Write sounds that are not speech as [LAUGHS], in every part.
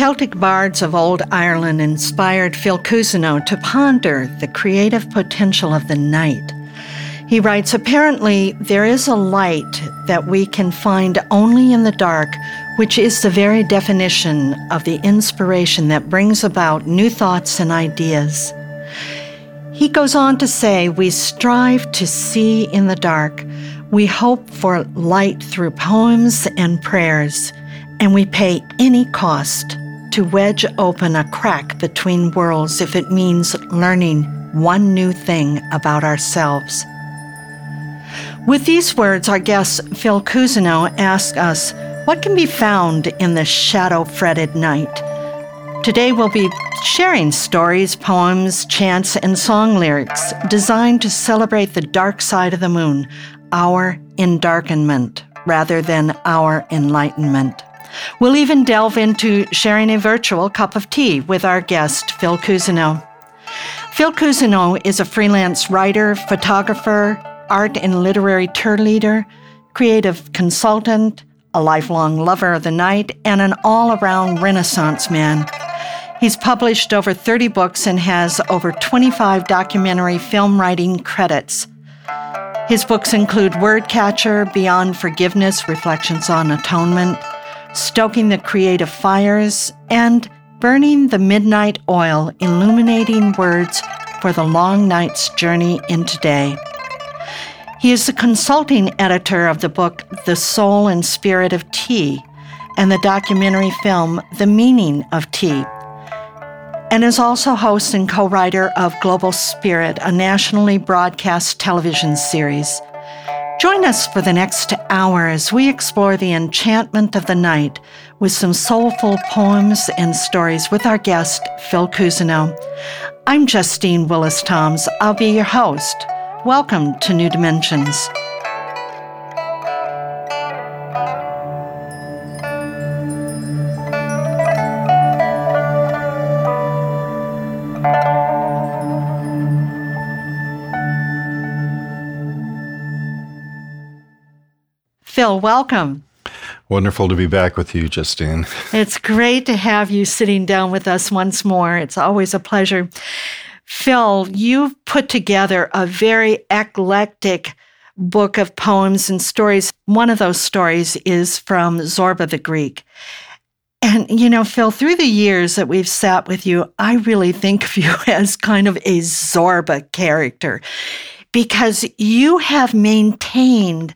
Celtic bards of old Ireland inspired Phil Cousineau to ponder the creative potential of the night. He writes Apparently, there is a light that we can find only in the dark, which is the very definition of the inspiration that brings about new thoughts and ideas. He goes on to say, We strive to see in the dark. We hope for light through poems and prayers and we pay any cost to wedge open a crack between worlds if it means learning one new thing about ourselves. With these words, our guest Phil Cousineau asks us what can be found in the shadow fretted night. Today we'll be sharing stories, poems, chants, and song lyrics designed to celebrate the dark side of the moon, our endarkenment, rather than our enlightenment. We'll even delve into sharing a virtual cup of tea with our guest, Phil Cousineau. Phil Cousineau is a freelance writer, photographer, art and literary tour leader, creative consultant, a lifelong lover of the night, and an all around Renaissance man. He's published over 30 books and has over 25 documentary film writing credits. His books include Wordcatcher, Beyond Forgiveness Reflections on Atonement, stoking the creative fires, and burning the midnight oil, illuminating words for the long night's journey into day. He is the consulting editor of the book The Soul and Spirit of Tea and the documentary film The Meaning of Tea, and is also host and co writer of Global Spirit, a nationally broadcast television series. Join us for the next hour as we explore the enchantment of the night with some soulful poems and stories with our guest, Phil Cousineau. I'm Justine Willis Toms. I'll be your host. Welcome to New Dimensions. Phil, welcome. Wonderful to be back with you, Justine. It's great to have you sitting down with us once more. It's always a pleasure. Phil, you've put together a very eclectic book of poems and stories. One of those stories is from Zorba the Greek. And, you know, Phil, through the years that we've sat with you, I really think of you [LAUGHS] as kind of a Zorba character because you have maintained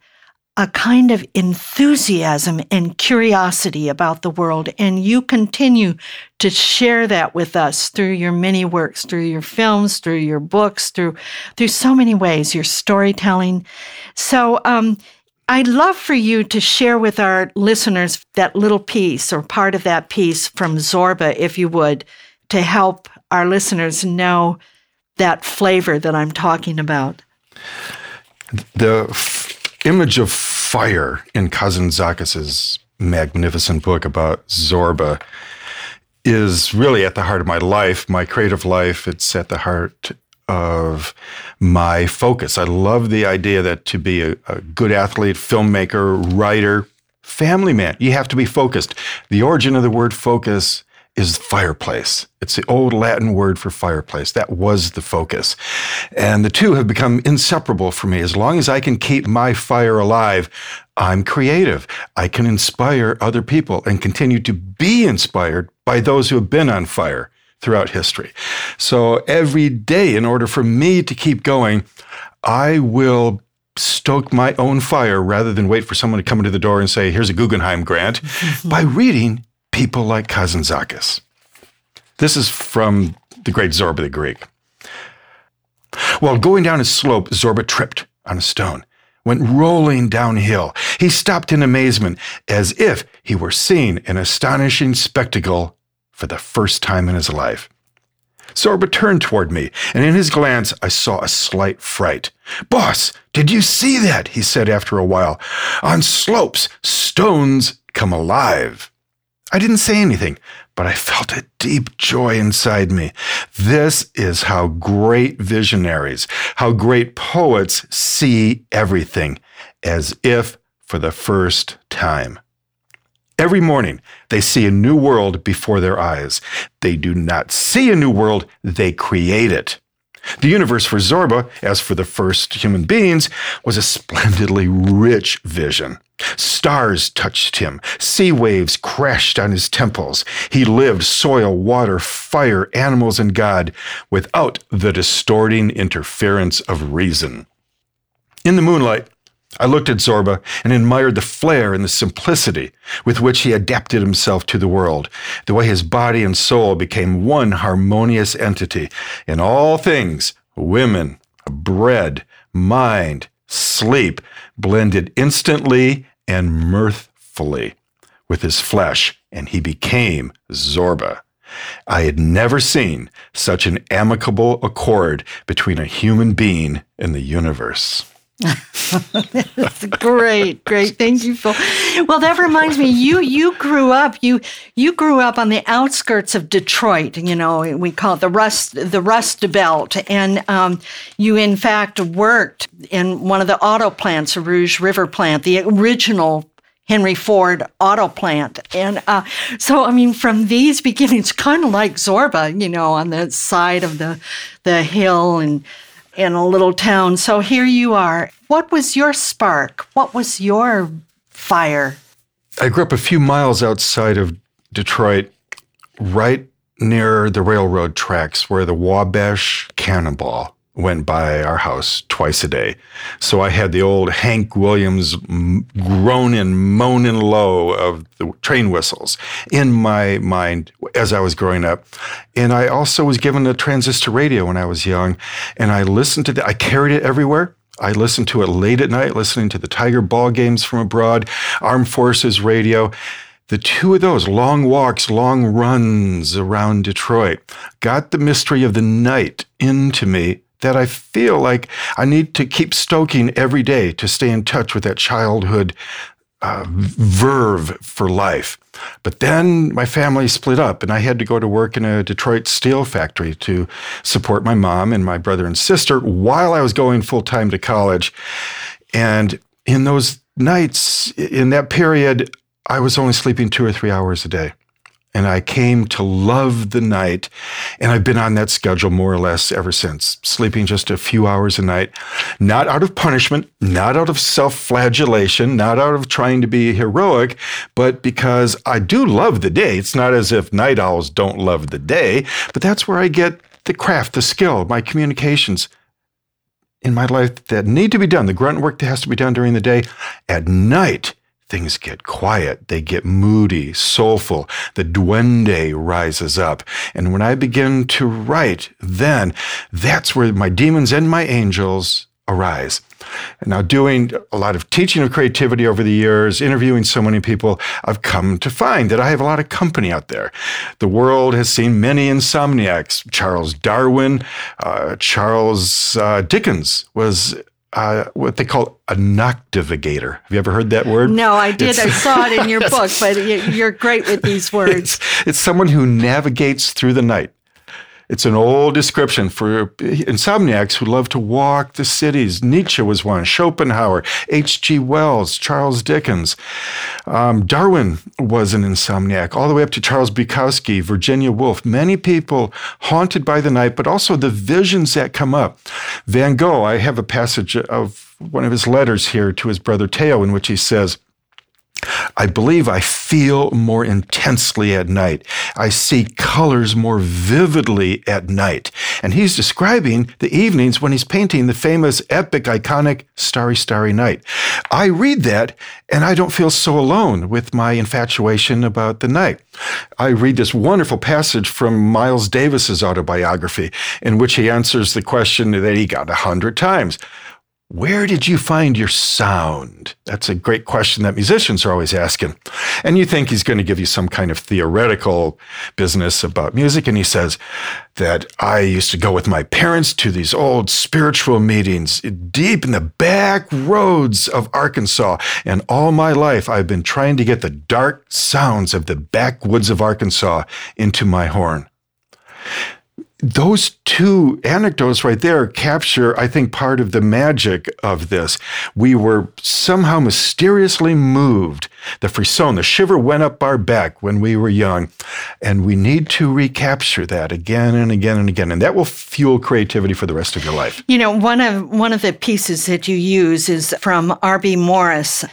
a kind of enthusiasm and curiosity about the world. And you continue to share that with us through your many works, through your films, through your books, through, through so many ways, your storytelling. So, um, I'd love for you to share with our listeners that little piece or part of that piece from Zorba, if you would, to help our listeners know that flavor that I'm talking about. The image of fire in Kazantzakis's magnificent book about Zorba is really at the heart of my life, my creative life. It's at the heart of my focus. I love the idea that to be a, a, good athlete, filmmaker, writer, family man, you have to be focused. The origin of the word focus is fireplace. It's the old Latin word for fireplace. That was the focus. And the two have become inseparable for me. As long as I can keep my fire alive, I'm creative. I can inspire other people and continue to be inspired by those who have been on fire throughout history. So every day, in order for me to keep going, I will stoke my own fire rather than wait for someone to come into the door and say, here's a Guggenheim grant [LAUGHS] by reading people like Kazantzakis. This is from the great Zorba the Greek. While going down a slope, Zorba tripped on a stone, went rolling downhill. He stopped in amazement as if he were seeing an astonishing spectacle for the first time in his life. Zorba turned toward me, and in his glance I saw a slight fright. Boss, did you see that? he said after a while. On slopes, stones come alive. I didn't say anything, but I felt a deep joy inside me. This is how great visionaries, how great poets see everything as if for the first time. Every morning, they see a new world before their eyes. They do not see a new world, they create it. The universe for Zorba, as for the first human beings, was a splendidly rich vision. Stars touched him. Sea waves crashed on his temples. He lived soil, water, fire, animals, and God without the distorting interference of reason. In the moonlight, I looked at Zorba and admired the flair and the simplicity with which he adapted himself to the world, the way his body and soul became one harmonious entity. In all things, women, bread, mind, sleep blended instantly and mirthfully with his flesh, and he became Zorba. I had never seen such an amicable accord between a human being and the universe. [LAUGHS] great, great. Thank you, Phil. Well, that reminds me, you you grew up you you grew up on the outskirts of Detroit. You know, we call it the Rust the Rust Belt, and um, you in fact worked in one of the auto plants, Rouge River plant, the original Henry Ford auto plant. And uh, so, I mean, from these beginnings, kind of like Zorba, you know, on the side of the the hill and in a little town. So here you are. What was your spark? What was your fire? I grew up a few miles outside of Detroit, right near the railroad tracks where the Wabash Cannonball went by our house twice a day. So I had the old Hank Williams groaning, moaning low of the train whistles in my mind as I was growing up. And I also was given a transistor radio when I was young, and I listened to that. I carried it everywhere. I listened to it late at night, listening to the Tiger ball games from abroad, Armed Forces radio. The two of those long walks, long runs around Detroit got the mystery of the night into me that I feel like I need to keep stoking every day to stay in touch with that childhood uh, verve for life. But then my family split up, and I had to go to work in a Detroit steel factory to support my mom and my brother and sister while I was going full time to college. And in those nights, in that period, I was only sleeping two or three hours a day and I came to love the night. And I've been on that schedule more or less ever since, sleeping just a few hours a night, not out of punishment, not out of self flagellation, not out of trying to be heroic, but because I do love the day. It's not as if night owls don't love the day, but that's where I get the craft, the skill, my communications in my life that need to be done, the grunt work that has to be done during the day. At night, things get quiet, they get moody, soulful. The duende rises up. And when I begin to write, then that's where my demons and my angels arise. And now, doing a lot of teaching of creativity over the years, interviewing so many people, I've come to find that I have a lot of company out there. The world has seen many insomniacs. Charles Darwin, uh, Charles uh, Dickens was uh, what they call a noctivator. Have you ever heard that word? No, I did. It's, I saw it in your [LAUGHS] book, but you're great with these [LAUGHS] words. It's, it's someone who navigates through the night. It's an old description for insomniacs who love to walk the cities. Nietzsche was one, Schopenhauer, H.G. Wells, Charles Dickens. Um, Darwin was an insomniac, all the way up to Charles Bukowski, Virginia Woolf. Many people haunted by the night, but also the visions that come up. Van Gogh, I have a passage of one of his letters here to his brother Theo in which he says, I believe I feel more intensely at night. I see colors more vividly at night. And he's describing the evenings when he's painting the famous, epic, iconic Starry, Starry Night. I read that and I don't feel so alone with my infatuation about the night. I read this wonderful passage from Miles Davis's autobiography in which he answers the question that he got a hundred times. Where did you find your sound? That's a great question that musicians are always asking. And you think he's going to give you some kind of theoretical business about music. And he says that I used to go with my parents to these old spiritual meetings deep in the back roads of Arkansas. And all my life, I've been trying to get the dark sounds of the backwoods of Arkansas into my horn those two anecdotes right there capture, I think, part of the magic of this. We were somehow mysteriously moved. The frisson, the shiver went up our back when we were young. And we need to recapture that again and again and again. And that will fuel creativity for the rest of your life. You know, one of one of the pieces that you use is from R.B. Morris.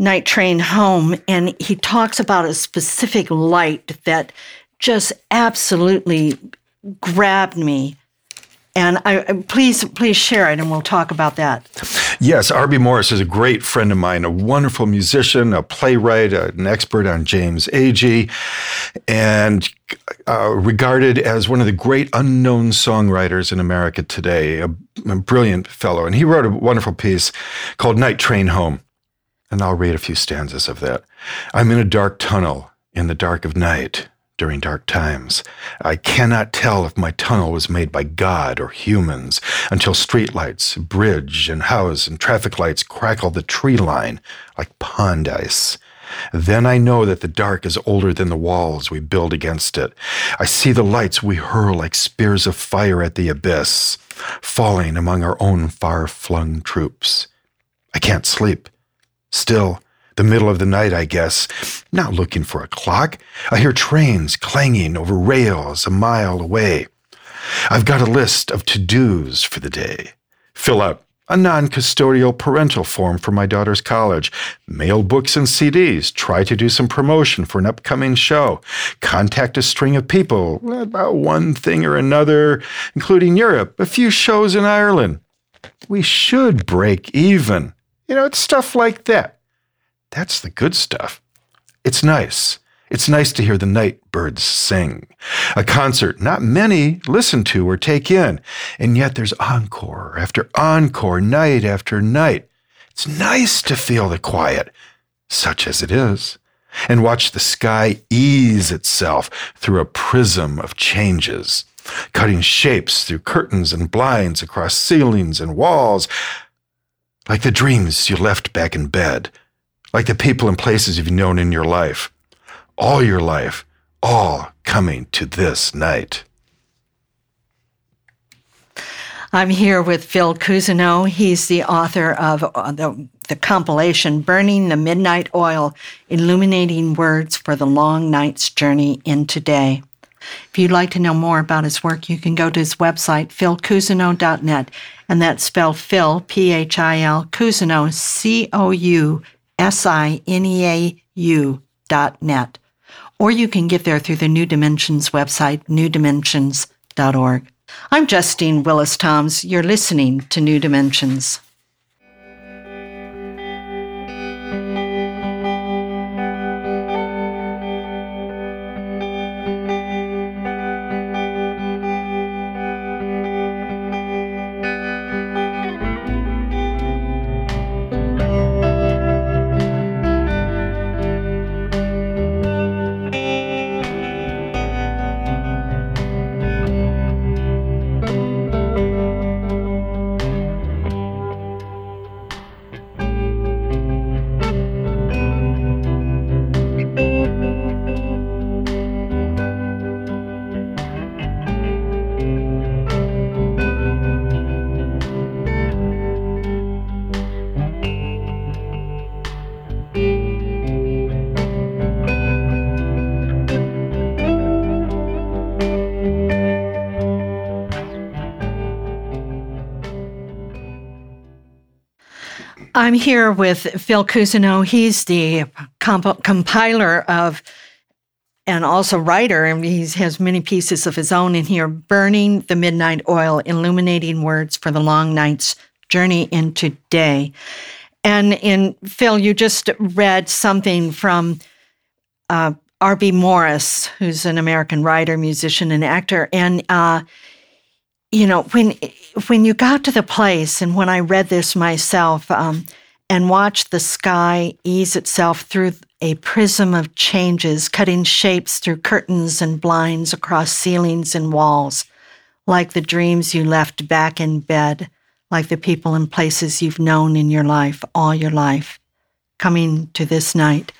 Night Train Home, and he talks about a specific light that just absolutely grabbed me. And I please please share it, and we'll talk about that. Yes, R.B. Morris is a great friend of mine, a wonderful musician, a playwright, an expert on James Agee, and uh, regarded as one of the great unknown songwriters in America today. A, a brilliant fellow, and he wrote a wonderful piece called "Night Train Home," and I'll read a few stanzas of that. I'm in a dark tunnel in the dark of night during dark times. I cannot tell if my tunnel was made by God or humans until streetlights, bridge and house and traffic lights crackle the tree line like pond ice. Then I know that the dark is older than the walls we build against it. I see the lights we hurl like spears of fire at the abyss, falling among our own far flung troops. I can't sleep. Still, the middle of the night, I guess. Not looking for a clock. I hear trains clanging over rails a mile away. I've got a list of to dos for the day. Fill out a non custodial parental form for my daughter's college, mail books and CDs, try to do some promotion for an upcoming show, contact a string of people about one thing or another, including Europe, a few shows in Ireland. We should break even. You know, it's stuff like that. That's the good stuff. It's nice. It's nice to hear the night birds sing. A concert not many listen to or take in, and yet there's encore after encore, night after night. It's nice to feel the quiet, such as it is, and watch the sky ease itself through a prism of changes, cutting shapes through curtains and blinds across ceilings and walls, like the dreams you left back in bed like the people and places you've known in your life, all your life, all coming to this night. I'm here with Phil Cousineau. He's the author of uh, the, the compilation Burning the Midnight Oil Illuminating Words for the Long Night's Journey into Day. If you'd like to know more about his work, you can go to his website, philcousineau.net, and that's spelled Phil, P H I L, Cousineau, C O U S-I-N-E-A-U dot net. Or you can get there through the New Dimensions website, newdimensions.org. I'm Justine Willis Toms. You're listening to New Dimensions. I'm here with Phil Cousineau. He's the comp- compiler of and also writer, and he has many pieces of his own in here Burning the Midnight Oil, Illuminating Words for the Long Night's Journey into Day. And in Phil, you just read something from uh, R.B. Morris, who's an American writer, musician, and actor. And, uh, you know, when, when you got to the place, and when I read this myself, um, and watch the sky ease itself through a prism of changes, cutting shapes through curtains and blinds across ceilings and walls, like the dreams you left back in bed, like the people and places you've known in your life all your life, coming to this night.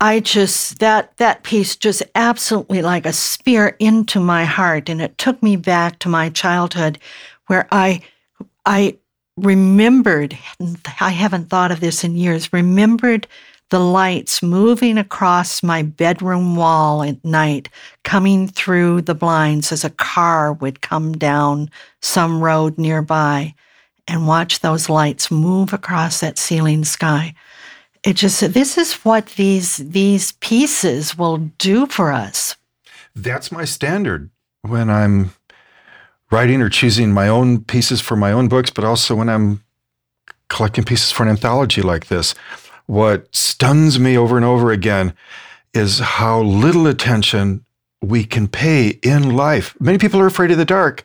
I just that that piece just absolutely like a spear into my heart and it took me back to my childhood where I I remembered I haven't thought of this in years remembered the lights moving across my bedroom wall at night, coming through the blinds as a car would come down some road nearby, and watch those lights move across that ceiling sky. It just this is what these these pieces will do for us. That's my standard when I'm writing or choosing my own pieces for my own books, but also when I'm collecting pieces for an anthology like this what stuns me over and over again is how little attention we can pay in life. Many people are afraid of the dark,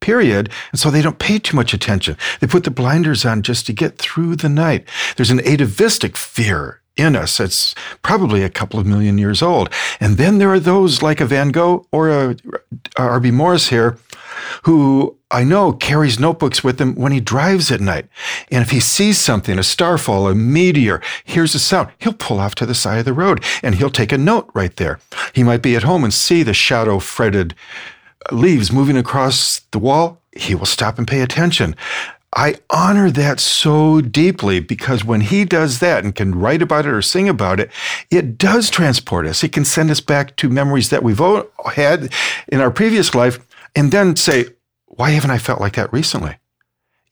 period. And so they don't pay too much attention. They put the blinders on just to get through the night. There's an atavistic fear in us. It's probably a couple of million years old. And then there are those like a Van Gogh or a, a R.B. Morris here who I know carries notebooks with him when he drives at night. And if he sees something, a starfall, a meteor, hears a sound, he'll pull off to the side of the road and he'll take a note right there. He might be at home and see the shadow fretted leaves moving across the wall. He will stop and pay attention. I honor that so deeply because when he does that and can write about it or sing about it, it does transport us. It can send us back to memories that we've had in our previous life and then say, why haven't I felt like that recently?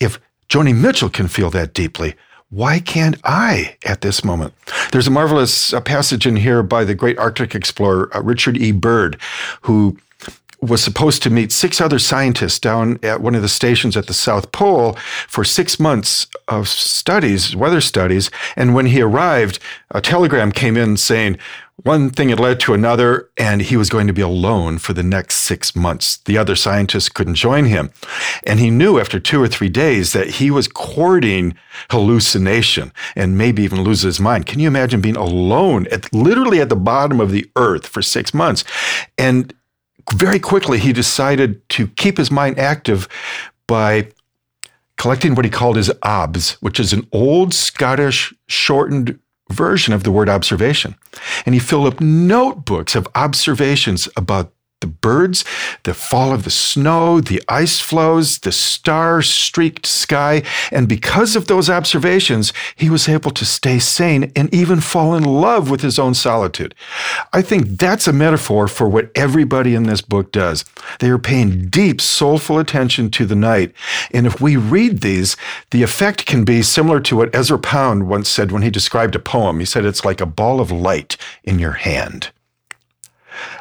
If Joni Mitchell can feel that deeply, why can't I at this moment? There's a marvelous uh, passage in here by the great Arctic explorer, uh, Richard E. Byrd, who was supposed to meet six other scientists down at one of the stations at the South Pole for six months of studies, weather studies. And when he arrived, a telegram came in saying, one thing had led to another, and he was going to be alone for the next six months. The other scientists couldn't join him. And he knew after two or three days that he was courting hallucination and maybe even lose his mind. Can you imagine being alone at literally at the bottom of the earth for six months? And very quickly, he decided to keep his mind active by collecting what he called his obs, which is an old Scottish shortened version of the word observation. And he filled up notebooks of observations about the birds, the fall of the snow, the ice flows, the star streaked sky. And because of those observations, he was able to stay sane and even fall in love with his own solitude. I think that's a metaphor for what everybody in this book does. They are paying deep, soulful attention to the night. And if we read these, the effect can be similar to what Ezra Pound once said when he described a poem. He said it's like a ball of light in your hand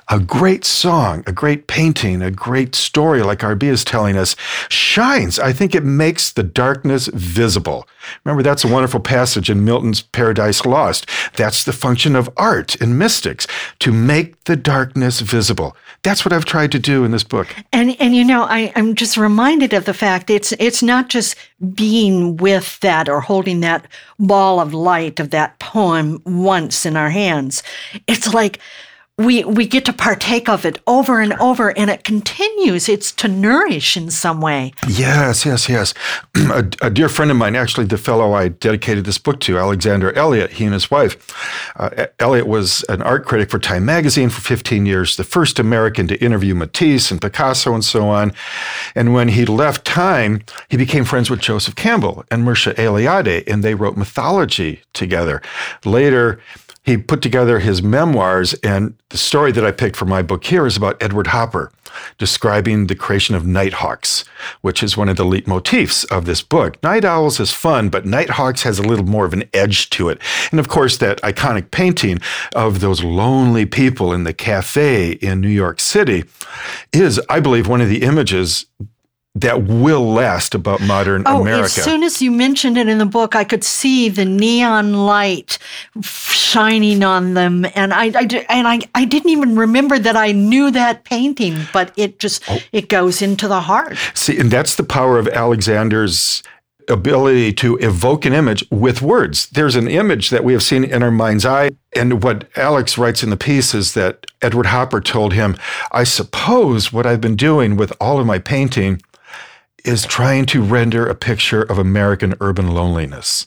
a great song, a great painting, a great story, like RB is telling us, shines. I think it makes the darkness visible. Remember, that's a wonderful passage in Milton's Paradise Lost. That's the function of art and mystics, to make the darkness visible. That's what I've tried to do in this book. And and you know, I, I'm just reminded of the fact it's it's not just being with that or holding that ball of light of that poem once in our hands. It's like we we get to partake of it over and over and it continues. It's to nourish in some way. Yes yes yes. [CLEARS THROAT] A, a, dear friend of mine actually the fellow i dedicated this book to Alexander Eliot he and his wife uh, Eliot was an art critic for time magazine for 15 years the first american to interview matisse and picasso and so on. And when he left time he became friends with joseph campbell and mircea eliade and they wrote mythology together. Later he put together his memoirs, and the story that I picked for my book here is about Edward Hopper, describing the creation of nighthawks, which is one of the leitmotifs of this book. Night owls is fun, but nighthawks has a little more of an edge to it. And of course, that iconic painting of those lonely people in the cafe in New York City is, I believe, one of the images that will last about modern oh, America. As soon as you mentioned it in the book, I could see the neon light shining on them, and I, I and I, I didn't even remember that I knew that painting, but it just oh. it goes into the heart. See, and that's the power of Alexander's ability to evoke an image with words. There's an image that we have seen in our mind's eye. And what Alex writes in the piece is that Edward Hopper told him, I suppose what I've been doing with all of my painting is trying to render a picture of American urban loneliness.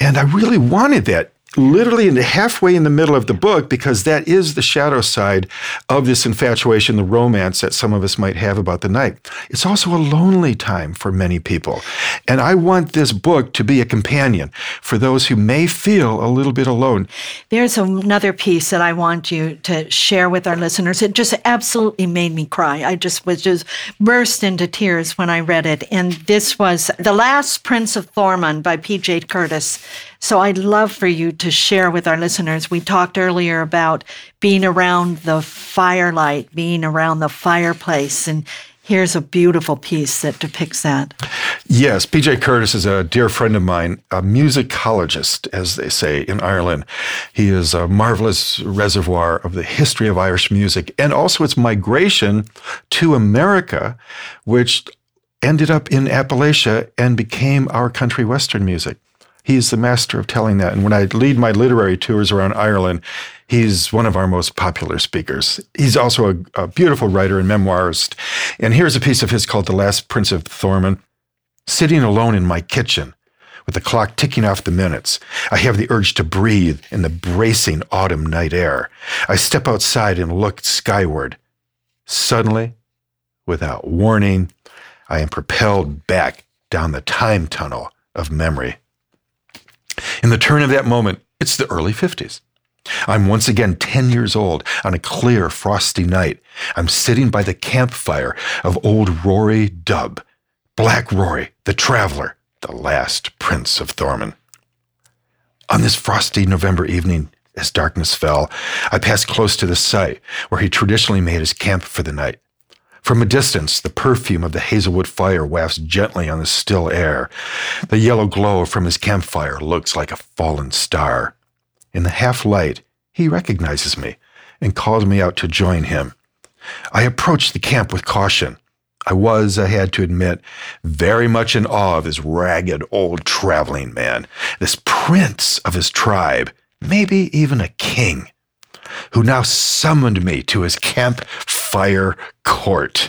And I really wanted that literally in the halfway in the middle of the book because that is the shadow side of this infatuation, the romance that some of us might have about the night. It's also a lonely time for many people. And I want this book to be a companion for those who may feel a little bit alone. There's another piece that I want you to share with our listeners. It just absolutely made me cry. I just was just burst into tears when I read it. And this was The Last Prince of Thomond by P.J. Curtis. So I'd love for you to share with our listeners. We talked earlier about being around the firelight, being around the fireplace, and here's a beautiful piece that depicts that. Yes, PJ Curtis is a dear friend of mine, a musicologist, as they say in Ireland. He is a marvelous reservoir of the history of Irish music and also its migration to America, which ended up in Appalachia and became our country western music. He's the master of telling that. And when I lead my literary tours around Ireland, he's one of our most popular speakers. He's also a, a beautiful writer and memoirist. And here's a piece of his called The Last Prince of Thomond. Sitting alone in my kitchen, with the clock ticking off the minutes. I have the urge to breathe in the bracing autumn night air. I step outside and look skyward. Suddenly, without warning, I am propelled back down the time tunnel of memory. In the turn of that moment, it's the early 50s. I'm once again 10 years old on a clear, frosty night. I'm sitting by the campfire of old Rory Dubh, Black Rory, the traveler, the last prince of Thomond. On this frosty November evening, as darkness fell, I passed close to the site where he traditionally made his camp for the night. From a distance, the perfume of the hazelwood fire wafts gently on the still air. The yellow glow from his campfire looks like a fallen star. In the half light, he recognizes me and calls me out to join him. I approach the camp with caution. I was, I had to admit, very much in awe of this ragged old traveling man, this prince of his tribe, maybe even a king who now summoned me to his campfire court.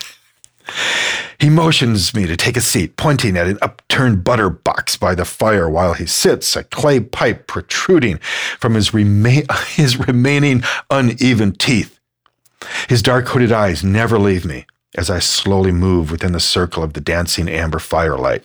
He motions me to take a seat, pointing at an upturned butter box by the fire while he sits, a clay pipe protruding from his, rema- [LAUGHS] his remaining uneven teeth. His dark hooded eyes never leave me as I slowly move within the circle of the dancing amber firelight.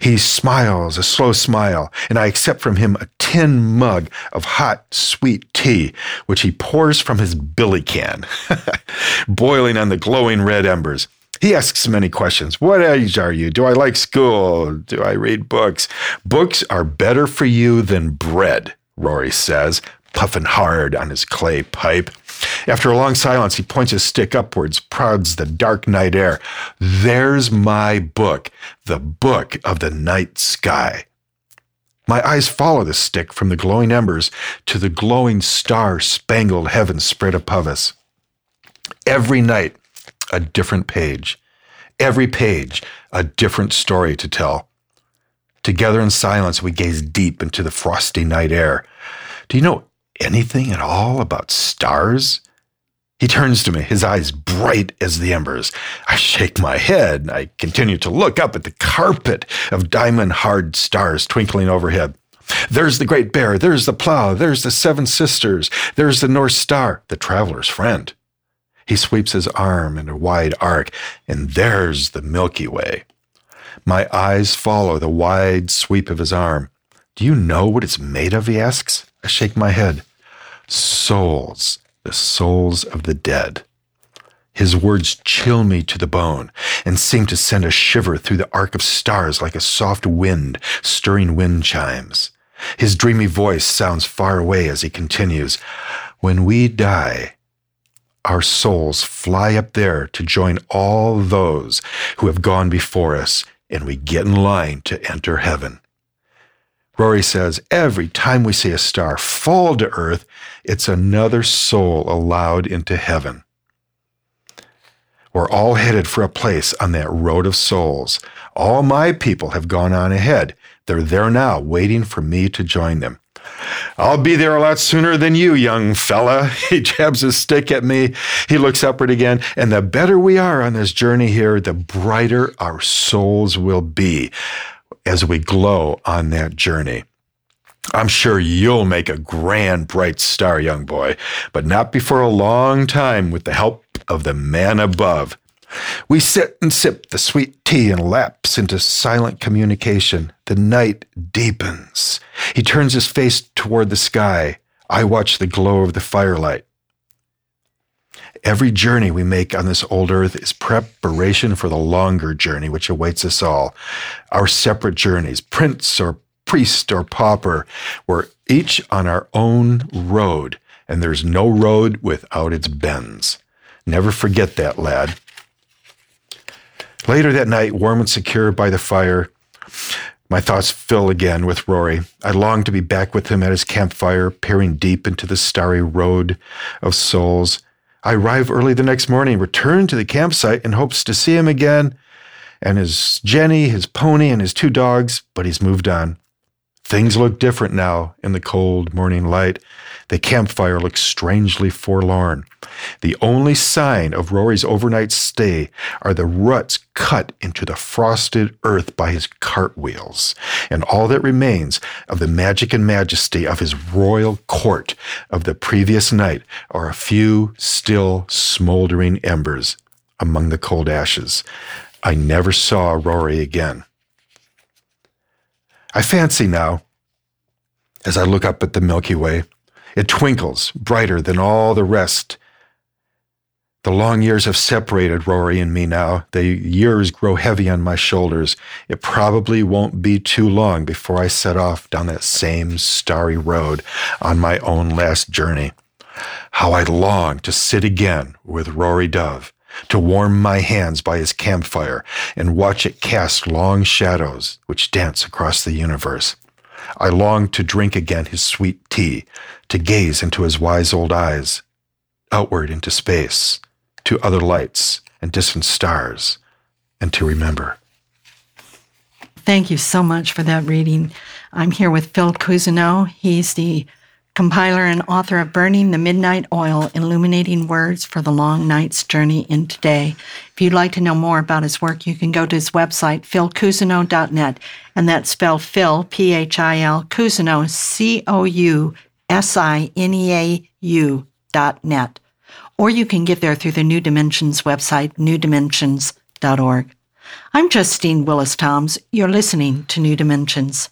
He smiles a slow smile, and I accept from him a tin mug of hot, sweet tea, which he pours from his billy can, [LAUGHS] boiling on the glowing red embers. He asks many questions. What age are you? Do I like school? Do I read books? Books are better for you than bread, Rory says, puffing hard on his clay pipe. After a long silence, he points his stick upwards, prods the dark night air. There's my book, the book of the night sky. My eyes follow the stick from the glowing embers to the glowing star spangled heaven spread above us. Every night, a different page. Every page, a different story to tell. Together in silence, we gaze deep into the frosty night air. Do you know anything at all about stars? He turns to me, his eyes bright as the embers. I shake my head. I continue to look up at the carpet of diamond hard stars twinkling overhead. There's the Great Bear. There's the Plough. There's the Seven Sisters. There's the North Star, the traveler's friend. He sweeps his arm in a wide arc, and there's the Milky Way. My eyes follow the wide sweep of his arm. Do you know what it's made of? He asks. I shake my head. souls, the souls of the dead. His words chill me to the bone and seem to send a shiver through the arc of stars like a soft wind stirring wind chimes. His dreamy voice sounds far away as he continues When we die, our souls fly up there to join all those who have gone before us, and we get in line to enter heaven. Rory says every time we see a star fall to earth, it's another soul allowed into heaven. We're all headed for a place on that road of souls. All my people have gone on ahead. They're there now, waiting for me to join them. I'll be there a lot sooner than you, young fella. [LAUGHS] He jabs his stick at me. He looks upward again. And the better we are on this journey here, the brighter our souls will be as we glow on that journey. I'm sure you'll make a grand, bright star, young boy, but not before a long time with the help of the man above. We sit and sip the sweet tea and lapse into silent communication. The night deepens. He turns his face toward the sky. I watch the glow of the firelight. Every journey we make on this old earth is preparation for the longer journey which awaits us all. Our separate journeys, prince or priest or pauper, we're each on our own road, and there's no road without its bends. Never forget that, lad. Later that night, warm and secure by the fire, my thoughts fill again with Rory. I long to be back with him at his campfire, peering deep into the starry road of souls. I arrive early the next morning, return to the campsite in hopes to see him again and his Jenny, his pony, and his two dogs, but he's moved on. Things look different now in the cold morning light. The campfire looks strangely forlorn. The only sign of Rory's overnight stay are the ruts cut into the frosted earth by his cartwheels, and all that remains of the magic and majesty of his royal court of the previous night are a few still smoldering embers among the cold ashes. I never saw Rory again. I fancy now, as I look up at the Milky Way, it twinkles brighter than all the rest. The long years have separated Rory and me now. The years grow heavy on my shoulders. It probably won't be too long before I set off down that same starry road on my own last journey. How I long to sit again with Rory Dubh, to warm my hands by his campfire and watch it cast long shadows which dance across the universe. I long to drink again his sweet tea, to gaze into his wise old eyes, outward into space, to other lights and distant stars, and to remember. Thank you so much for that reading. I'm here with Phil Cousineau. He's the compiler and author of Burning the Midnight Oil Illuminating Words for the Long Night's Journey into Day. If you'd like to know more about his work, you can go to his website, philcousineau.net, and that's spelled Phil, P H I L, Cousineau, C O U S I N E A U dot net. Or you can get there through the New Dimensions website, newdimensions.org. I'm Justine Willis Toms. You're listening to New Dimensions.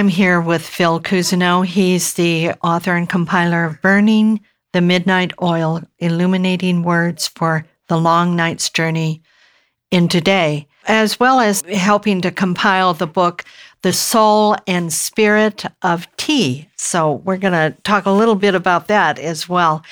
I'm here with Phil Cousineau. He's the author and compiler of Burning the Midnight Oil Illuminating Words for the Long Night's Journey into Day, as well as helping to compile the book The Soul and Spirit of Tea. So we're going to talk a little bit about that as well.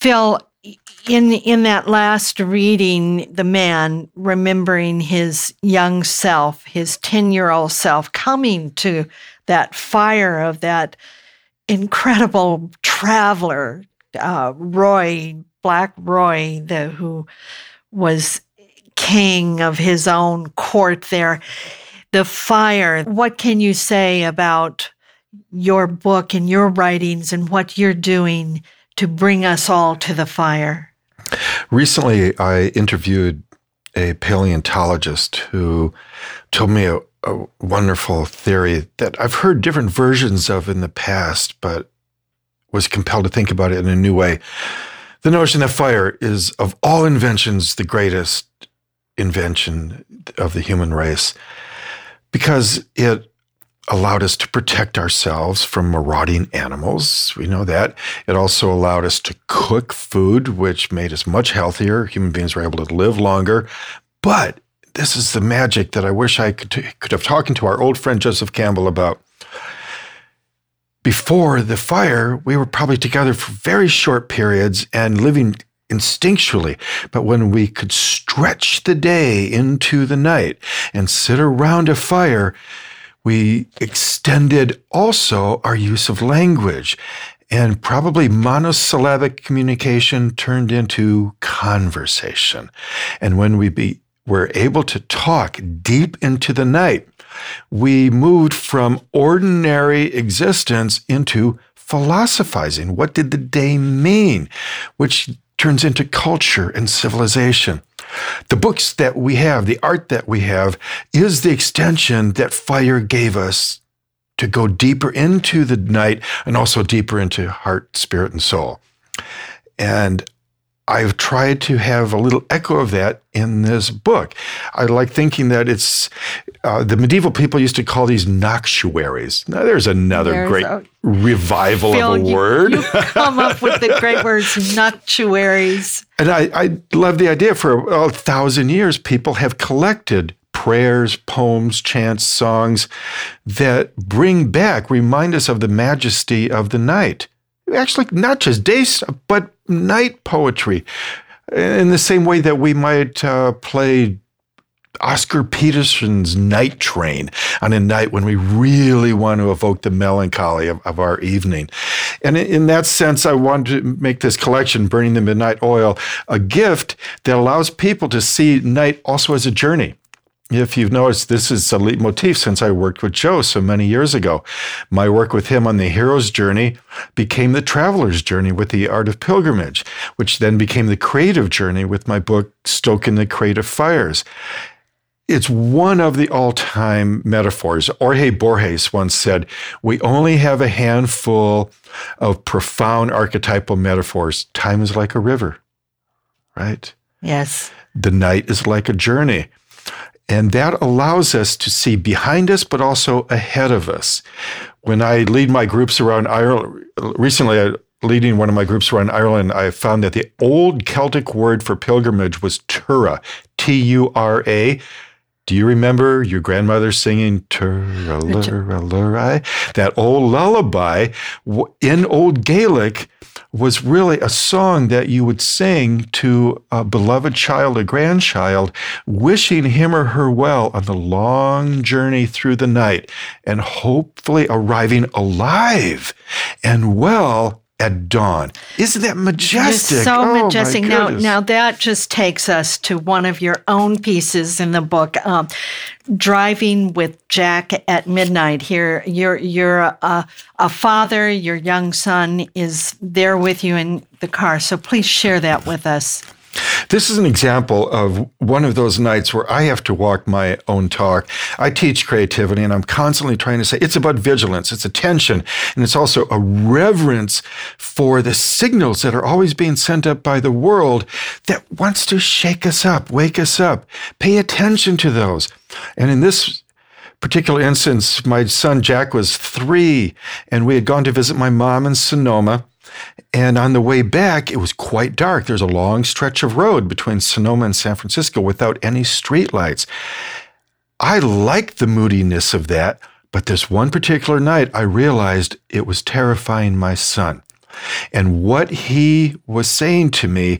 Phil, in in that last reading, the man remembering his young self, his ten year old self, coming to that fire of that incredible traveler, uh, Roy Black Roy, the who was king of his own court there. The fire. What can you say about your book and your writings and what you're doing to bring us all to the fire? Recently, I interviewed a paleontologist who told me a, a, wonderful theory that I've heard different versions of in the past, but was compelled to think about it in a new way. The notion that fire is, of all inventions, the greatest invention of the human race because it allowed us to protect ourselves from marauding animals. We know that. It also allowed us to cook food, which made us much healthier. Human beings were able to live longer. But this is the magic that I wish I could, could have talked to our old friend Joseph Campbell about. Before the fire, we were probably together for very short periods and living instinctually. But when we could stretch the day into the night and sit around a fire, we extended also our use of language. And probably monosyllabic communication turned into conversation. And when we be, were able to talk deep into the night, we moved from ordinary existence into philosophizing. What did the day mean? Which turns into culture and civilization. The books that we have, the art that we have, is the extension that fire gave us to go deeper into the night and also deeper into heart, spirit, and soul. And I've tried to have a little echo of that in this book. I like thinking that it's uh, the medieval people used to call these noctuaries. Now, there's another there's great a, revival Phil, of a you, word. You [LAUGHS] come up with the great [LAUGHS] words, noctuaries. And I, I love the idea. For a, a thousand years, people have collected prayers, poems, chants, songs that bring back, remind us of the majesty of the night actually not just days, but night poetry. In the same way that we might uh, play Oscar Peterson's Night Train on a night when we really want to evoke the melancholy of, of our evening. And in that sense, I wanted to make this collection, Burning the Midnight Oil, a gift that allows people to see night also as a journey if you've noticed, this is a leitmotif since I worked with Joe so many years ago. My work with him on the hero's journey became the traveler's journey with the art of pilgrimage, which then became the creative journey with my book, Stoking the Creative Fires. It's one of the all time metaphors. Jorge Borges once said, We only have a handful of profound archetypal metaphors. Time is like a river, right? Yes. The night is like a journey. And that allows us to see behind us, but also ahead of us. When I lead my groups around Ireland, recently, I, leading one of my groups around Ireland, I found that the old Celtic word for pilgrimage was tura, T U R A. Do you remember your grandmother singing Tura? That old lullaby in Old Gaelic was really a song that you would sing to a beloved child, a grandchild, wishing him or her well on the long journey through the night and hopefully arriving alive and well at dawn. Isn't that majestic? It's so oh, majestic. Now, now that just takes us to one of your own pieces in the book, um, "Driving with Jack at Midnight." Here, you're you're a, a father. Your young son is there with you in the car. So please share that with us. This is an example of one of those nights where I have to walk my own talk. I teach creativity and I'm constantly trying to say it's about vigilance, it's attention, and it's also a reverence for the signals that are always being sent up by the world that wants to shake us up, wake us up. Pay attention to those. And in this particular instance, my son Jack was three, and we had gone to visit my mom in Sonoma. And on the way back, it was quite dark. There's a long stretch of road between Sonoma and San Francisco without any streetlights. I liked the moodiness of that, but this one particular night, I realized it was terrifying my son. And what he was saying to me,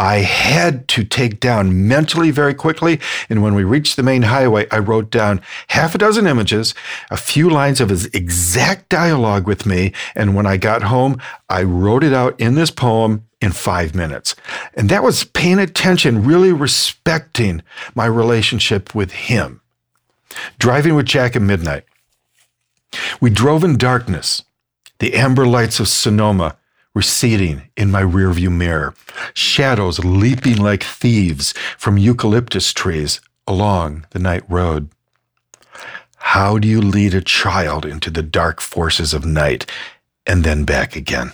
I had to take down mentally very quickly. And when we reached the main highway, I wrote down half a dozen images, a few lines of his exact dialogue with me. And when I got home, I wrote it out in this poem in five minutes. And that was paying attention, really respecting my relationship with him. Driving with Jack at midnight. We drove in darkness, the amber lights of Sonoma receding in my rearview mirror, shadows leaping like thieves from eucalyptus trees along the night road. How do you lead a child into the dark forces of night and then back again?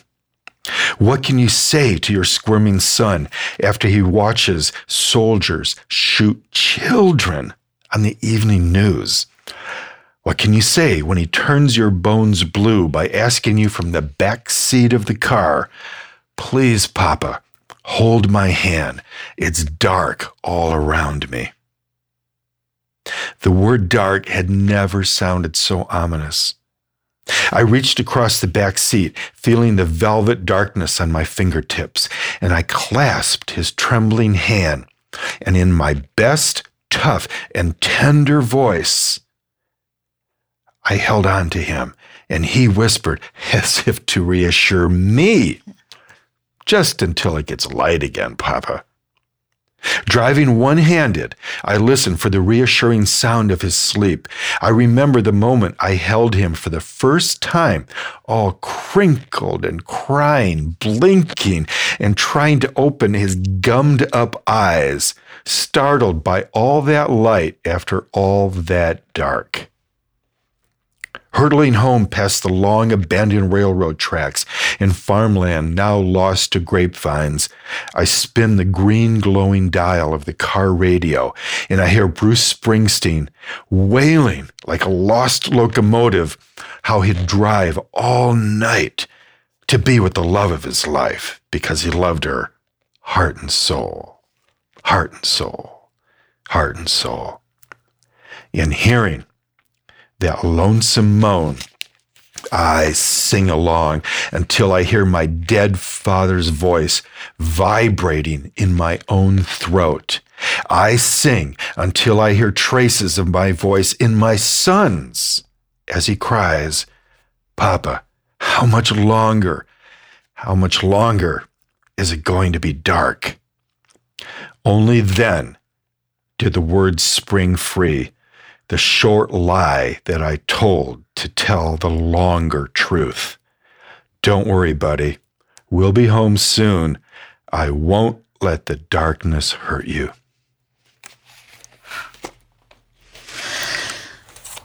What can you say to your squirming son after he watches soldiers shoot children on the evening news? What can you say when he turns your bones blue by asking you from the back seat of the car, Please, Papa, hold my hand. It's dark all around me. The word dark had never sounded so ominous. I reached across the back seat, feeling the velvet darkness on my fingertips, and I clasped his trembling hand. And in my best, tough, and tender voice, I held on to him, and he whispered, as [LAUGHS] if to reassure me, Just until it gets light again, Papa. Driving one handed, I listened for the reassuring sound of his sleep. I remember the moment I held him for the first time, all crinkled and crying, blinking, and trying to open his gummed up eyes, startled by all that light after all that dark. Hurtling home past the long abandoned railroad tracks and farmland now lost to grapevines, I spin the green glowing dial of the car radio and I hear Bruce Springsteen wailing like a lost locomotive how he'd drive all night to be with the love of his life because he loved her heart and soul, heart and soul, heart and soul. In hearing that lonesome moan. I sing along until I hear my dead father's voice vibrating in my own throat. I sing until I hear traces of my voice in my son's as he cries, Papa, how much longer, how much longer is it going to be dark? Only then did the words spring free the short lie that I told to tell the longer truth. Don't worry, buddy. We'll be home soon. I won't let the darkness hurt you.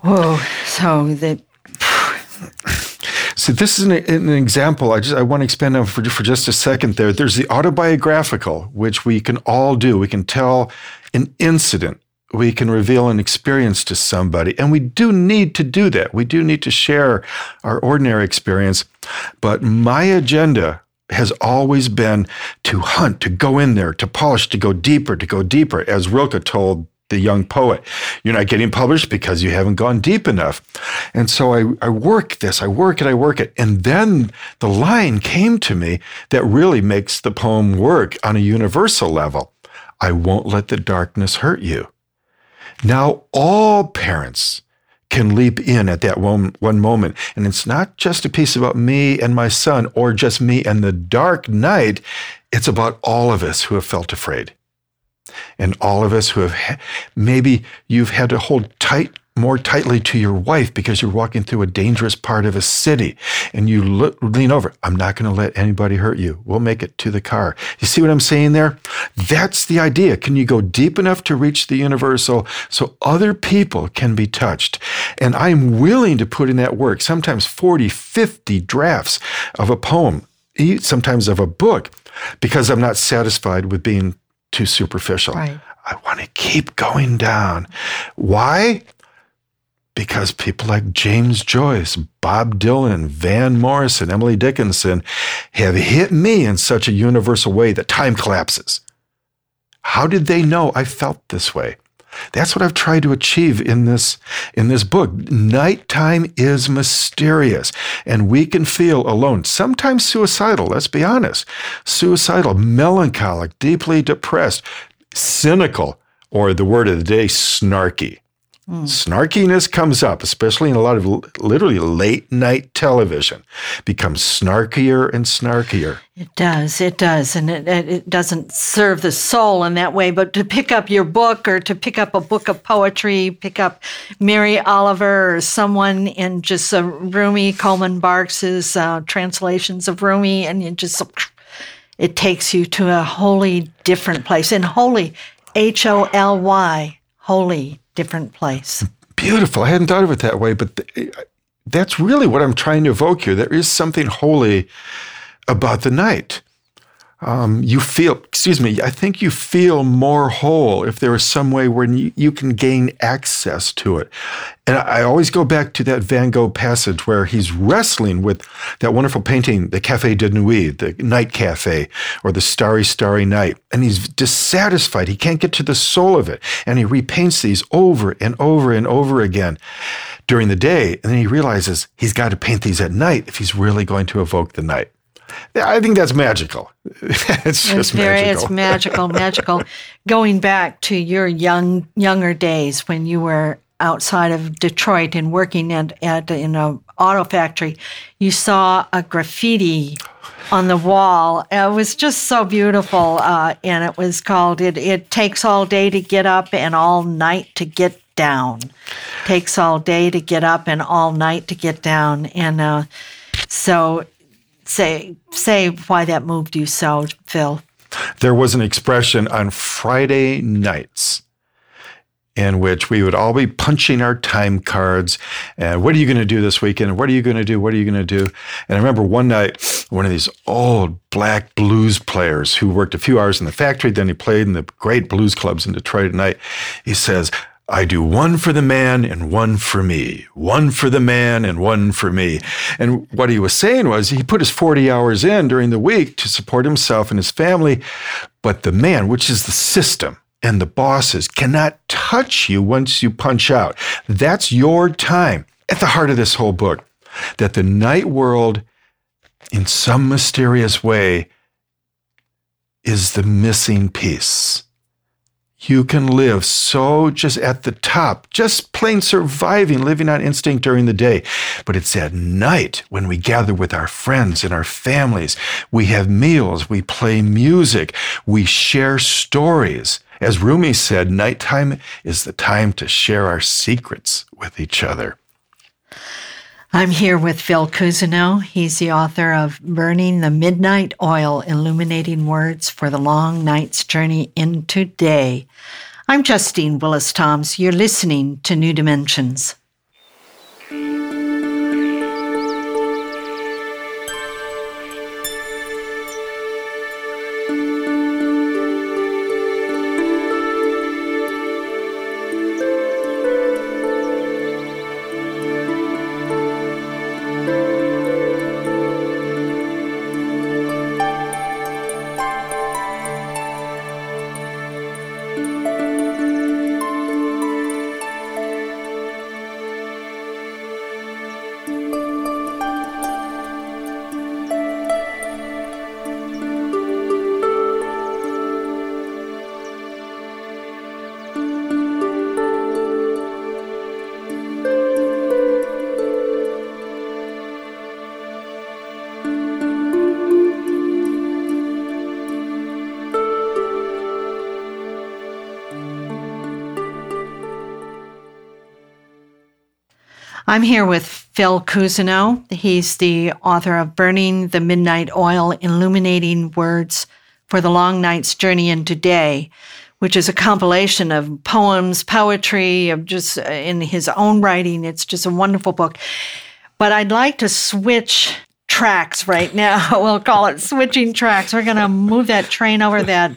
Whoa. So the. So this is an, an, example. I just I want to expand on for, for just a second there. There's the autobiographical, which we can all do. We can tell an incident we can reveal an experience to somebody. And we do need to do that. We do need to share our ordinary experience. But my agenda has always been to hunt, to go in there, to polish, to go deeper, to go deeper. As Rilke told the young poet, you're not getting published because you haven't gone deep enough. And so I, I work this, I work it, I work it. And then the line came to me that really makes the poem work on a universal level. I won't let the darkness hurt you. Now all parents can leap in at that one, one moment. And it's not just a piece about me and my son or just me and the dark night. It's about all of us who have felt afraid. And all of us who have, maybe you've had to hold tight more tightly to your wife because you're walking through a dangerous part of a city and you look, lean over. I'm not going to let anybody hurt you. We'll make it to the car. You see what I'm saying there? That's the idea. Can you go deep enough to reach the universal so other people can be touched? And I'm willing to put in that work, sometimes 40, 50 drafts of a poem, sometimes of a book, because I'm not satisfied with being too superficial. Right. I want to keep going down. Why? Because people like James Joyce, Bob Dylan, Van Morrison, Emily Dickinson have hit me in such a universal way that time collapses. How did they know I felt this way? That's what I've tried to achieve in this in this book. Nighttime is mysterious and we can feel alone, sometimes suicidal, let's be honest. Suicidal, melancholic, deeply depressed, cynical, or the word of the day, snarky. Snarkiness comes up, especially in a lot of literally late night television, becomes snarkier and snarkier. It does, it does, and it, it doesn't serve the soul in that way. But to pick up your book or to pick up a book of poetry, pick up Mary Oliver or someone in just a Rumi Coleman Barks's uh, translations of Rumi, and you just it takes you to a wholly different place. And holy, H O L Y, holy different place. Beautiful. I hadn't thought of it that way, but th- eh, that's really what I'm trying to evoke here. There is something holy about the night. Um, you feel, excuse me, I think you feel more whole if there is some way where you, you can gain access to it. And I, I always go back to that Van Gogh passage where he's wrestling with that wonderful painting, the Café de Nuit, the night cafe, or the Starry, Starry Night. And he's dissatisfied. He can't get to the soul of it. And he repaints these over and over and over again during the day. And then he realizes he's got to paint these at night if he's really going to evoke the night. I think that's magical. [LAUGHS] it's just it's very, magical. It's magical, [LAUGHS] magical. Going back to your young, younger days when you were outside of Detroit and working at, at in an auto factory, you saw a graffiti on the wall. It was just so beautiful, uh, and it was called "It It Takes All Day to Get Up and All Night to Get Down." Takes all day to get up and all night to get down, and uh, so say say why that moved you so, Phil. there was an expression on Friday nights in which we would all be punching our time cards and what are you going to do this weekend? What are you going to do? What are you going to do? And I remember one night, one of these old black blues players who worked a few hours in the factory, then he played in the great blues clubs in Detroit at night. He says, I do one for the man and one for me, one for the man and one for me. And what he was saying was he put his 40 hours in during the week to support himself and his family. But the man, which is the system and the bosses, cannot touch you once you punch out. That's your time. At the heart of this whole book, that the night world, in some mysterious way, is the missing piece you can live so just at the top, just plain surviving, living on instinct during the day. But it's at night when we gather with our friends and our families. We have meals, we play music, we share stories. As Rumi said, nighttime is the time to share our secrets with each other. I'm here with Phil Cousineau. He's the author of Burning the Midnight Oil Illuminating Words for the Long Night's Journey into Day. I'm Justine Willis Toms. You're listening to New Dimensions. I'm here with Phil Cousineau. He's the author of Burning the Midnight Oil Illuminating Words for the Long Night's Journey into Day, which is a compilation of poems, poetry, of just uh, in his own writing. It's just a wonderful book. But I'd like to switch tracks right now. [LAUGHS] we'll call it switching tracks. We're going to move that train over that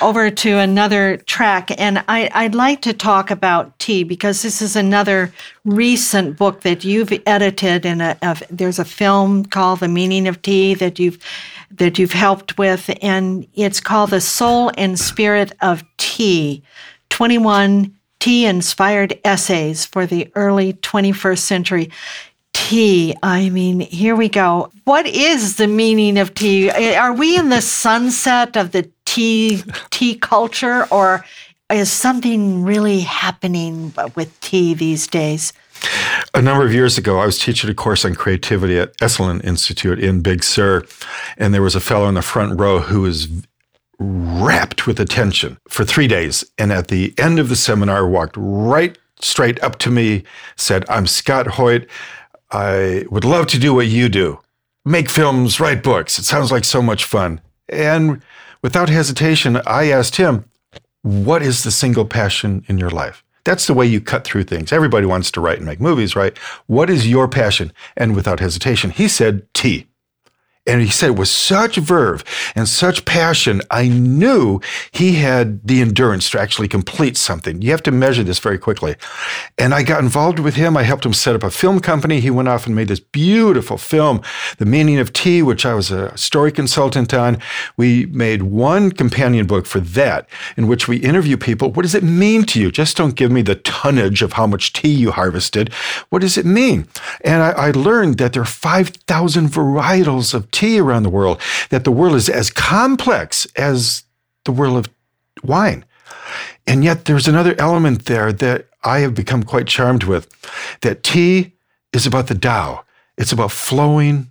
over to another track. And I, I'd like to talk about tea because this is another recent book that you've edited, and there's a film called "The Meaning of Tea" that you've that you've helped with, and it's called "The Soul and Spirit of Tea." Twenty-one tea-inspired essays for the early 21st century tea. I mean, here we go. What is the meaning of tea? Eh, are we in the sunset of the tea tea culture or is something really happening with tea these days? A number of years ago, I was teaching a course on creativity at Esalen Institute in Big Sur, and there was a fellow in the front row who was rapt with attention for three days. And at the end of the seminar, walked right straight up to me, said, I'm Scott Hoyt. I would love to do what you do make films, write books. It sounds like so much fun. And without hesitation, I asked him, What is the single passion in your life? That's the way you cut through things. Everybody wants to write and make movies, right? What is your passion? And without hesitation, he said tea. And he said with such verve and such passion, I knew he had the endurance to actually complete something. You have to measure this very quickly. And I got involved with him. I helped him set up a film company. He went off and made this beautiful film, The Meaning of Tea, which I was a story consultant on. We made one companion book for that, in which we interview people. What does it mean to you? Just don't give me the tonnage of how much tea you harvested. What does it mean? And I, I learned that there are 5,000 varietals of tea around the world, that the world is as complex as the world of wine. And yet there's another element there that I have become quite charmed with that tea is about the Tao, it's about flowing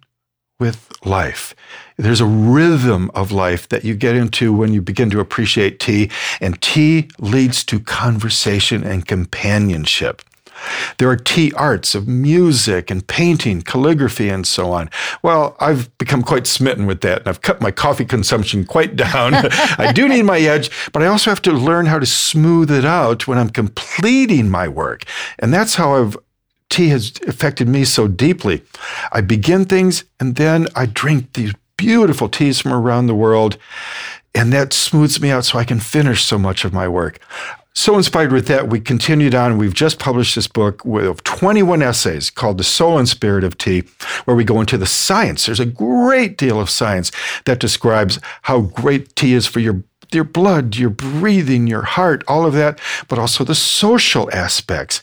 with life. There's a rhythm of life that you get into when you begin to appreciate tea, and tea leads to conversation and companionship. There are tea arts of music and painting, calligraphy, and so on. Well, I've become quite smitten with that, and I've cut my coffee consumption quite down. [LAUGHS] I do need my edge, but I also have to learn how to smooth it out when I'm completing my work. And that's how I've tea has affected me so deeply. I begin things and then I drink these beautiful teas from around the world, and that smooths me out so I can finish so much of my work. So inspired with that, we continued on. We've just published this book with 21 essays called The Soul and Spirit of Tea, where we go into the science. There's a great deal of science that describes how great tea is for your your blood, your breathing, your heart, all of that, but also the social aspects.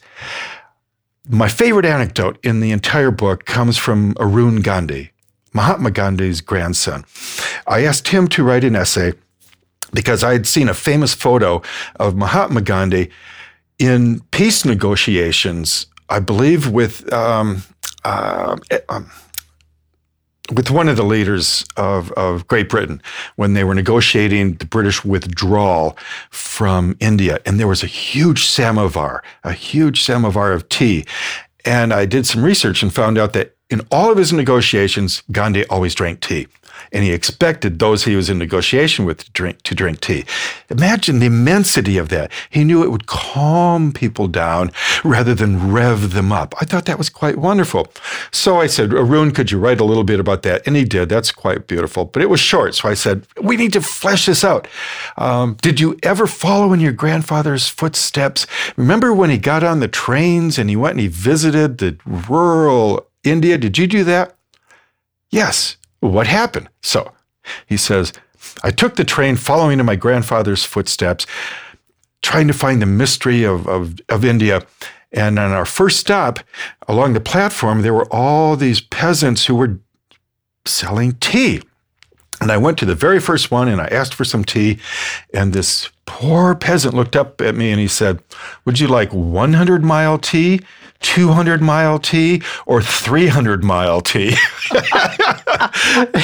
My favorite anecdote in the entire book comes from Arun Gandhi, Mahatma Gandhi's grandson. I asked him to write an essay because I had seen a famous photo of Mahatma Gandhi in peace negotiations, I believe, with um, uh, um, with one of the leaders of, of Great Britain when they were negotiating the British withdrawal from India. And there was a huge samovar, a huge samovar of tea. And I did some research and found out that in all of his negotiations, Gandhi always drank tea and he expected those he was in negotiation with to drink, to drink tea. Imagine the immensity of that. He knew it would calm people down rather than rev them up. I thought that was quite wonderful. So I said, Arun, could you write a little bit about that? And he did. That's quite beautiful. But it was short. So I said, we need to flesh this out. Um, did you ever follow in your grandfather's footsteps? Remember when he got on the trains and he went and he visited the rural India? Did you do that? Yes. What happened? So he says, I took the train following in my grandfather's footsteps, trying to find the mystery of, of, of India. And on our first stop along the platform, there were all these peasants who were selling tea. And I went to the very first one and I asked for some tea. And this poor peasant looked up at me and he said, Would you like 100 mile tea, 200 mile tea, or 300 mile tea? [LAUGHS]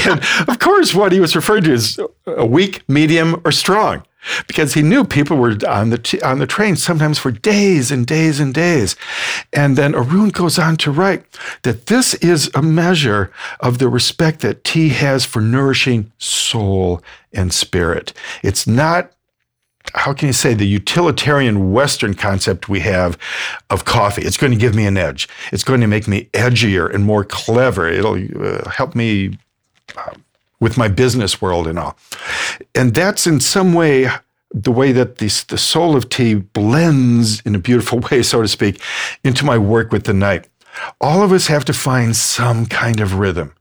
and of course, what he was referring to is a weak, medium, or strong because he knew people were on the t- on the train sometimes for days and days and days. And then Arun goes on to write that this is a measure of the respect that tea has for nourishing soul and spirit. It's not how can you say the utilitarian Western concept we have of coffee? It's going to give me an edge. It's going to make me edgier and more clever. It'll uh, help me uh, with my business world and all. And that's in some way the way that the, the soul of tea blends in a beautiful [LAUGHS] way, so to speak, into my work with the night. All of us have to find some kind of rhythm.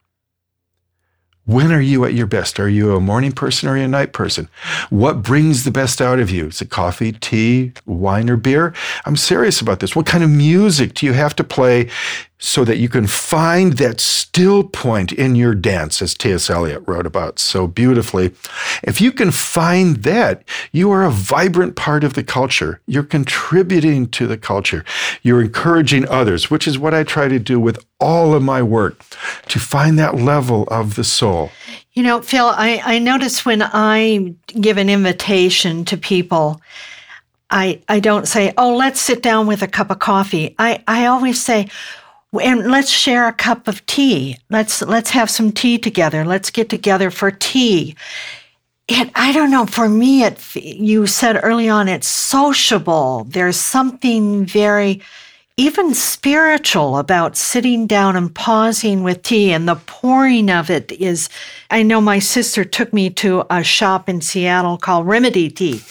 When are you at your best? Are you a morning person or a night person? What brings the best out of you? Is it coffee, tea, wine, or beer? I'm serious about this. What kind of music do you have to play so that you can find that still point in your dance, as T.S. Eliot wrote about so beautifully. If you can find that, you are a vibrant part of the culture. You're contributing to the culture. You're encouraging others, which is what I try to do with all of my work to find that level of the soul. You know, Phil, I, I notice when I give an invitation to people, I, I don't say, oh, let's sit down with a cup of coffee. I, I always say, and let's share a cup of tea. Let's let's have some tea together. Let's get together for tea. It, I don't know. For me, it you said early on, it's sociable. There's something very even spiritual about sitting down and pausing with tea and the pouring of it is i know my sister took me to a shop in seattle called remedy tea.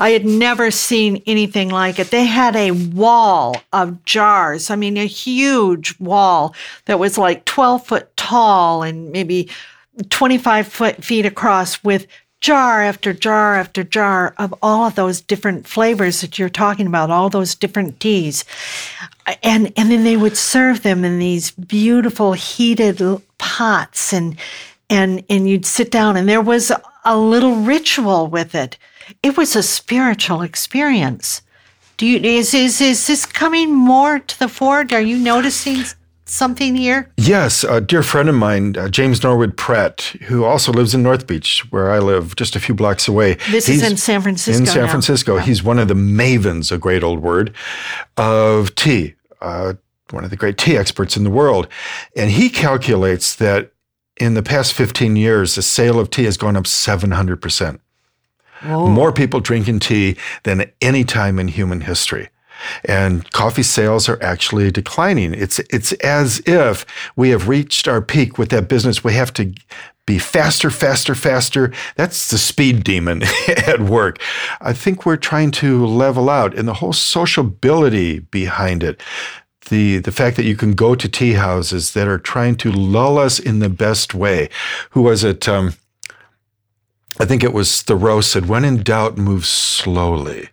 I had never seen anything like it. They had a wall of jars i mean a huge wall that was like 12 foot tall and maybe 25 foot feet across with jar after jar after jar of all of those different flavors that you're talking about, all those different teas. And, and then they would serve them in these beautiful heated pots and, and, and you'd sit down and there was a little ritual with it. It was a spiritual experience. Do you, is, is, is this coming more to the fore? Are you noticing something here? Yes, a dear friend of mine, uh, James Norwood Pratt, who also lives in North Beach, where I live, just a few blocks away. This He's is in San Francisco. In San now. Francisco. He's one of the mavens, a great old word, of tea, uh, one of the great tea experts in the world. And he calculates that in the past 15 years, the sale of tea has gone up 700%. Whoa. More people drinking tea than at any time in human history and coffee sales are actually declining. It's it's as if we have reached our peak with that business. We have to be faster, faster, faster. That's the speed demon [LAUGHS] at work. I think we're trying to level out and the whole sociability behind it. The, the fact that you can go to tea houses that are trying to lull us in the best way. Who was it? Um, I think it was Thoreau said, when in doubt, move slowly.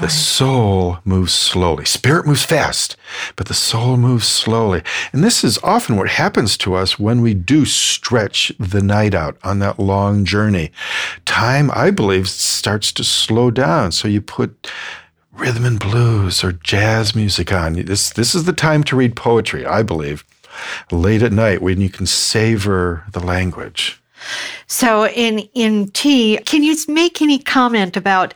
The soul moves slowly. Spirit moves fast, but the soul moves slowly. And this is often what happens to us when we do stretch the night out on that long journey. Time, I believe, starts to slow down. So you put rhythm and blues or jazz music on. This, this is the time to read poetry, I believe, late at night when you can savor the language. So in in tea, can you make any comment about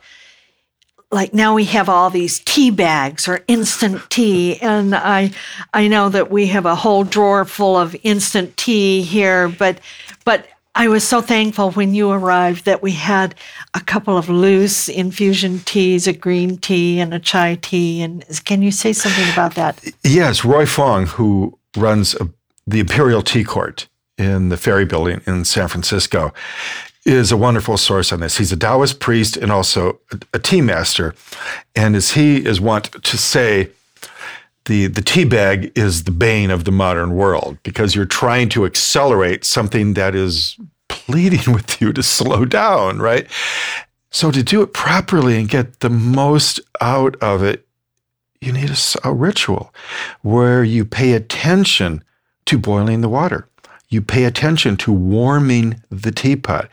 like now we have all these tea bags or instant tea. And i i know that we have a whole drawer full of instant tea here but but i was so thankful when you arrived that we had a couple of loose infusion teas a green tea and a chai tea. And can you say something about that? Yes roy fong who runs a, the imperial tea court in the ferry building in san francisco is a wonderful source on this. He's a Taoist priest and also a, tea master. And as he is wont to say, the, the tea bag is the bane of the modern world because you're trying to accelerate something that is pleading [LAUGHS] with you to slow down, right? So to do it properly and get the most out of it, you need a, a ritual where you pay attention to boiling the water. You pay attention to warming the teapot.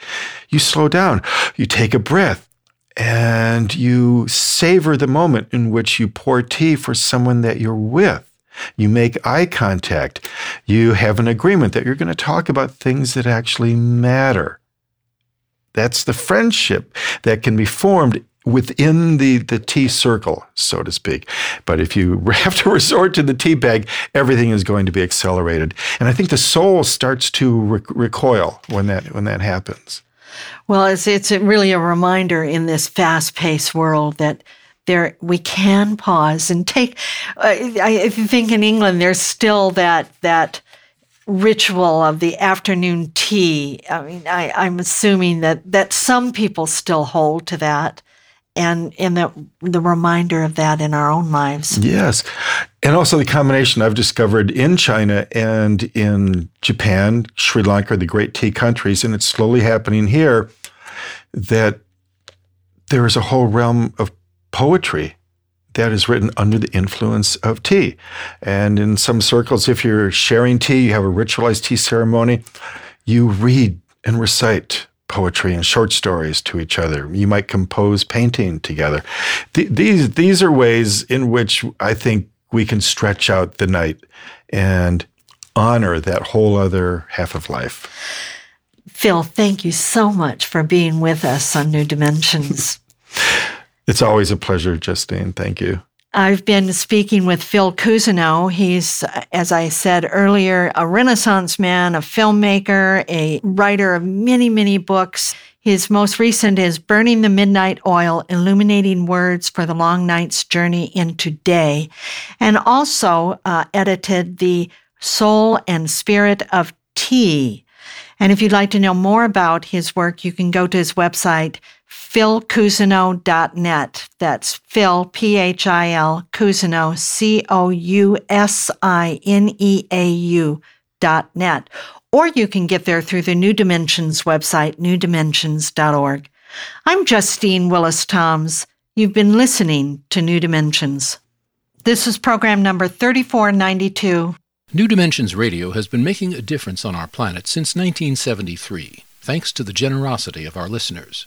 You slow down. You take a breath and you savor the moment in which you pour tea for someone that you're with. You make eye contact. You have an agreement that you're going to talk about things that actually matter. That's the friendship that can be formed within the, the tea circle, so to speak. But if you [LAUGHS] have to resort to the tea bag, everything is going to be accelerated. And I think the soul starts to re- recoil when that, when that happens. Well, it's, it's really a reminder in this fast paced world that there we can pause and take. Uh, I think in England there's still that that ritual of the afternoon tea. I mean, I, I'm assuming that that some people still hold to that and in the the reminder of that in our own lives. Yes. And also the combination I've discovered in China and in Japan, Sri Lanka, the great tea countries, and it's slowly happening here, that there is a whole realm of poetry that is written under the influence of tea. And in some circles, if you're sharing tea, you have a ritualized tea ceremony, you read and recite poetry and short stories to each other. You might compose painting together. Th- these, these are ways in which I think we can stretch out the night and honor that whole other half of life. Phil, thank you so much for being with us on New Dimensions. [LAUGHS] it's always a pleasure, Justine. Thank you. I've been speaking with Phil Cousineau. He's, as I said earlier, a Renaissance man, a filmmaker, a writer of many, many books. His most recent is Burning the Midnight Oil Illuminating Words for the Long Night's Journey into Day, and also uh, edited The Soul and Spirit of Tea. And if you'd like to know more about his work, you can go to his website, philcousineau.net. That's Phil, P H I L, Cousineau, C O U S I N E A U dot net. Or you can get there through the New Dimensions website, newdimensions.org. I'm Justine Willis Toms. You've been listening to New Dimensions. This is program number 3492. New Dimensions Radio has been making a difference on our planet since 1973, thanks to the generosity of our listeners.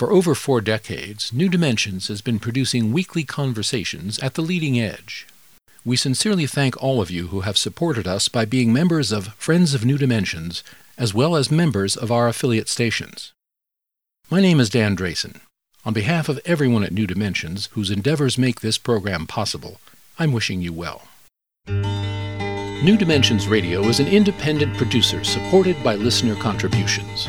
For over four decades, New Dimensions has been producing weekly conversations at the leading edge. We sincerely thank all of you who have supported us by being members of Friends of New Dimensions, as well as members of our affiliate stations. My name is Dan Drayson. On behalf of everyone at New Dimensions whose endeavors make this program possible, I'm wishing you well. New Dimensions Radio is an independent producer supported by listener contributions.